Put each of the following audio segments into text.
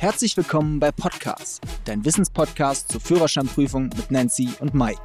Herzlich willkommen bei Podcast, dein Wissenspodcast zur Führerscheinprüfung mit Nancy und Mike.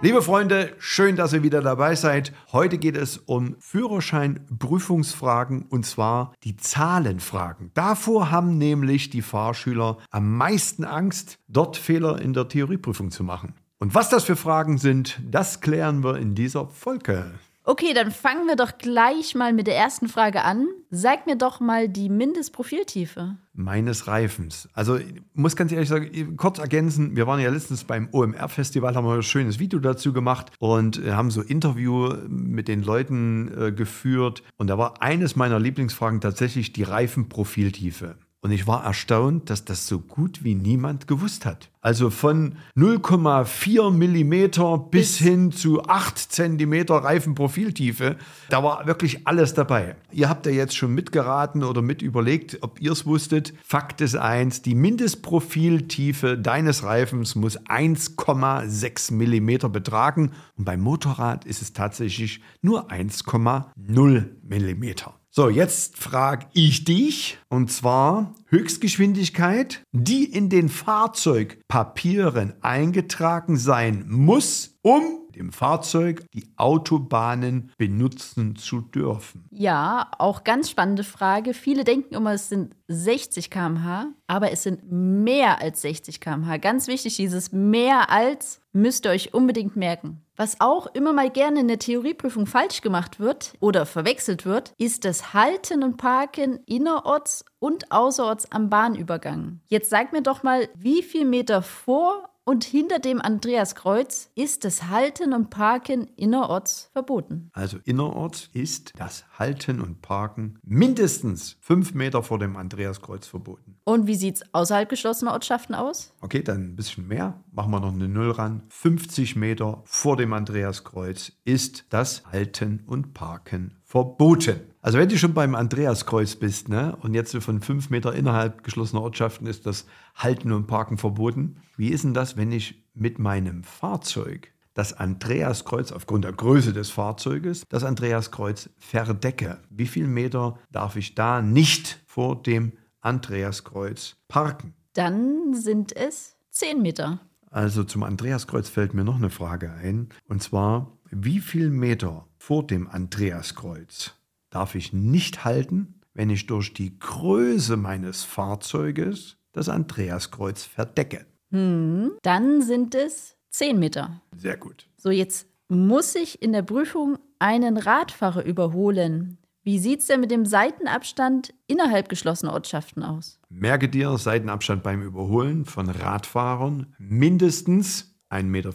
Liebe Freunde, schön, dass ihr wieder dabei seid. Heute geht es um Führerscheinprüfungsfragen und zwar die Zahlenfragen. Davor haben nämlich die Fahrschüler am meisten Angst, dort Fehler in der Theorieprüfung zu machen. Und was das für Fragen sind, das klären wir in dieser Folge. Okay, dann fangen wir doch gleich mal mit der ersten Frage an. Sag mir doch mal die Mindestprofiltiefe. Meines Reifens. Also, ich muss ganz ehrlich sagen, kurz ergänzen, wir waren ja letztens beim OMR-Festival, haben ein schönes Video dazu gemacht und haben so Interview mit den Leuten äh, geführt. Und da war eines meiner Lieblingsfragen tatsächlich die Reifenprofiltiefe. Und ich war erstaunt, dass das so gut wie niemand gewusst hat. Also von 0,4 Millimeter bis hin zu 8 Zentimeter Reifenprofiltiefe. Da war wirklich alles dabei. Ihr habt ja jetzt schon mitgeraten oder mit überlegt, ob ihr es wusstet. Fakt ist eins, die Mindestprofiltiefe deines Reifens muss 1,6 Millimeter betragen. Und beim Motorrad ist es tatsächlich nur 1,0 Millimeter. So, jetzt frage ich dich, und zwar Höchstgeschwindigkeit, die in den Fahrzeugpapieren eingetragen sein muss, um dem Fahrzeug die Autobahnen benutzen zu dürfen. Ja, auch ganz spannende Frage. Viele denken immer, es sind 60 km/h, aber es sind mehr als 60 km/h. Ganz wichtig, dieses mehr als müsst ihr euch unbedingt merken. Was auch immer mal gerne in der Theorieprüfung falsch gemacht wird oder verwechselt wird, ist das Halten und Parken innerorts und außerorts am Bahnübergang. Jetzt sag mir doch mal, wie viel Meter vor und hinter dem Andreaskreuz ist das Halten und Parken innerorts verboten. Also innerorts ist das Halten und Parken mindestens fünf Meter vor dem Andreaskreuz verboten. Und wie sieht es außerhalb geschlossener Ortschaften aus? Okay, dann ein bisschen mehr. Machen wir noch eine Null ran. 50 Meter vor dem Andreaskreuz ist das Halten und Parken verboten. Also wenn du schon beim Andreaskreuz bist, ne, und jetzt von fünf Meter innerhalb geschlossener Ortschaften ist das Halten und Parken verboten. Wie ist denn das, wenn ich mit meinem Fahrzeug das Andreaskreuz aufgrund der Größe des Fahrzeuges, das Andreaskreuz verdecke? Wie viel Meter darf ich da nicht vor dem Andreaskreuz parken? Dann sind es zehn Meter. Also zum Andreaskreuz fällt mir noch eine Frage ein. Und zwar, wie viel Meter vor dem Andreaskreuz darf ich nicht halten, wenn ich durch die Größe meines Fahrzeuges das Andreaskreuz verdecke? Hm, dann sind es 10 Meter. Sehr gut. So, jetzt muss ich in der Prüfung einen Radfahrer überholen. Wie sieht es denn mit dem Seitenabstand innerhalb geschlossener Ortschaften aus? Merke dir Seitenabstand beim Überholen von Radfahrern mindestens 1,50 Meter.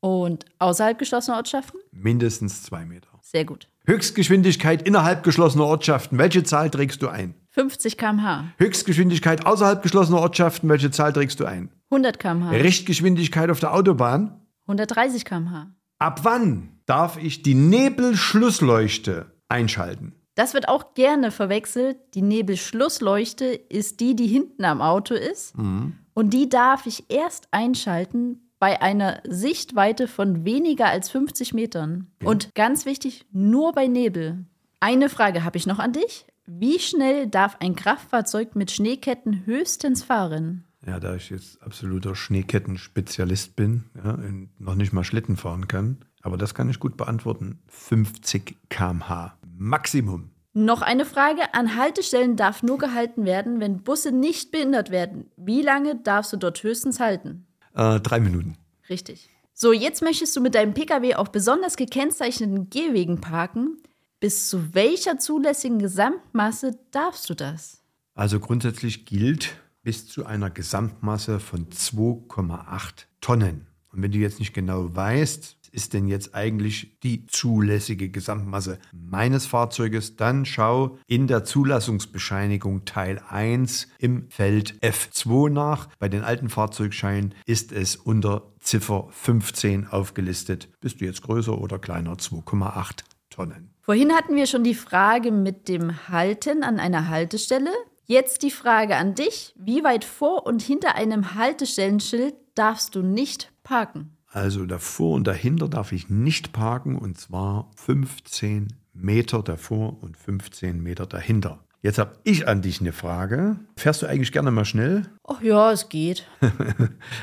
Und außerhalb geschlossener Ortschaften? Mindestens 2 Meter. Sehr gut. Höchstgeschwindigkeit innerhalb geschlossener Ortschaften. Welche Zahl trägst du ein? 50 km/h. Höchstgeschwindigkeit außerhalb geschlossener Ortschaften. Welche Zahl trägst du ein? 100 km/h. Richtgeschwindigkeit auf der Autobahn. 130 km/h. Ab wann darf ich die Nebelschlussleuchte einschalten? Das wird auch gerne verwechselt. Die Nebelschlussleuchte ist die, die hinten am Auto ist. Mhm. Und die darf ich erst einschalten bei einer Sichtweite von weniger als 50 Metern. Ja. Und ganz wichtig, nur bei Nebel. Eine Frage habe ich noch an dich. Wie schnell darf ein Kraftfahrzeug mit Schneeketten höchstens fahren? Ja, da ich jetzt absoluter Schneekettenspezialist bin ja, und noch nicht mal Schlitten fahren kann, aber das kann ich gut beantworten. 50 km/h Maximum. Noch eine Frage. An Haltestellen darf nur gehalten werden, wenn Busse nicht behindert werden. Wie lange darfst du dort höchstens halten? Äh, drei Minuten. Richtig. So, jetzt möchtest du mit deinem Pkw auf besonders gekennzeichneten Gehwegen parken. Bis zu welcher zulässigen Gesamtmasse darfst du das? Also grundsätzlich gilt bis zu einer Gesamtmasse von 2,8 Tonnen. Und wenn du jetzt nicht genau weißt, ist denn jetzt eigentlich die zulässige Gesamtmasse meines Fahrzeuges, dann schau in der Zulassungsbescheinigung Teil 1 im Feld F2 nach. Bei den alten Fahrzeugscheinen ist es unter Ziffer 15 aufgelistet. Bist du jetzt größer oder kleiner? 2,8 Tonnen. Vorhin hatten wir schon die Frage mit dem Halten an einer Haltestelle. Jetzt die Frage an dich. Wie weit vor und hinter einem Haltestellenschild darfst du nicht parken? Also davor und dahinter darf ich nicht parken und zwar 15 Meter davor und 15 Meter dahinter. Jetzt habe ich an dich eine Frage. Fährst du eigentlich gerne mal schnell? Ach ja, es geht.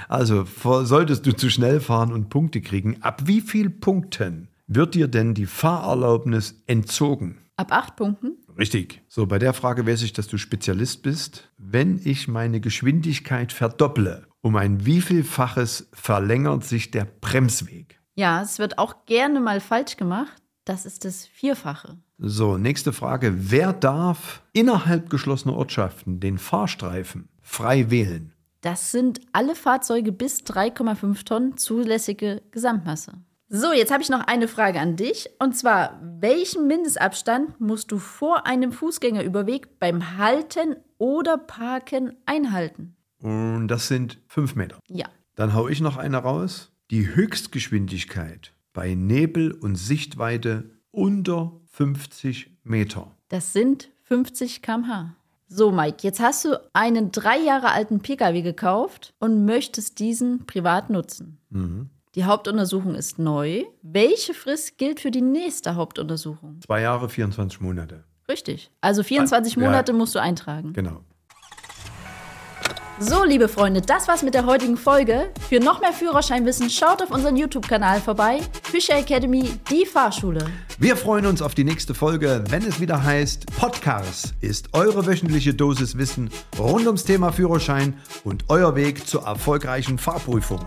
Also solltest du zu schnell fahren und Punkte kriegen, ab wie viel Punkten wird dir denn die Fahrerlaubnis entzogen? Ab acht Punkten? Richtig. So, bei der Frage weiß ich, dass du Spezialist bist. Wenn ich meine Geschwindigkeit verdopple, um ein wievielfaches verlängert sich der Bremsweg? Ja, es wird auch gerne mal falsch gemacht. Das ist das Vierfache. So, nächste Frage. Wer darf innerhalb geschlossener Ortschaften den Fahrstreifen frei wählen? Das sind alle Fahrzeuge bis 3,5 Tonnen zulässige Gesamtmasse. So, jetzt habe ich noch eine Frage an dich. Und zwar, welchen Mindestabstand musst du vor einem Fußgängerüberweg beim Halten oder Parken einhalten? Und das sind fünf Meter. Ja. Dann hau ich noch eine raus. Die Höchstgeschwindigkeit bei Nebel und Sichtweite unter 50 Meter. Das sind 50 km/h. So, Mike, jetzt hast du einen drei Jahre alten Pkw gekauft und möchtest diesen privat nutzen. Die Hauptuntersuchung ist neu. Welche Frist gilt für die nächste Hauptuntersuchung? Zwei Jahre, 24 Monate. Richtig. Also 24 Ja. Monate musst du eintragen. Genau. So, liebe Freunde, das war's mit der heutigen Folge. Für noch mehr Führerscheinwissen schaut auf unseren YouTube-Kanal vorbei. Fischer Academy, die Fahrschule. Wir freuen uns auf die nächste Folge, wenn es wieder heißt, Podcars ist eure wöchentliche Dosis Wissen rund ums Thema Führerschein und euer Weg zur erfolgreichen Fahrprüfung.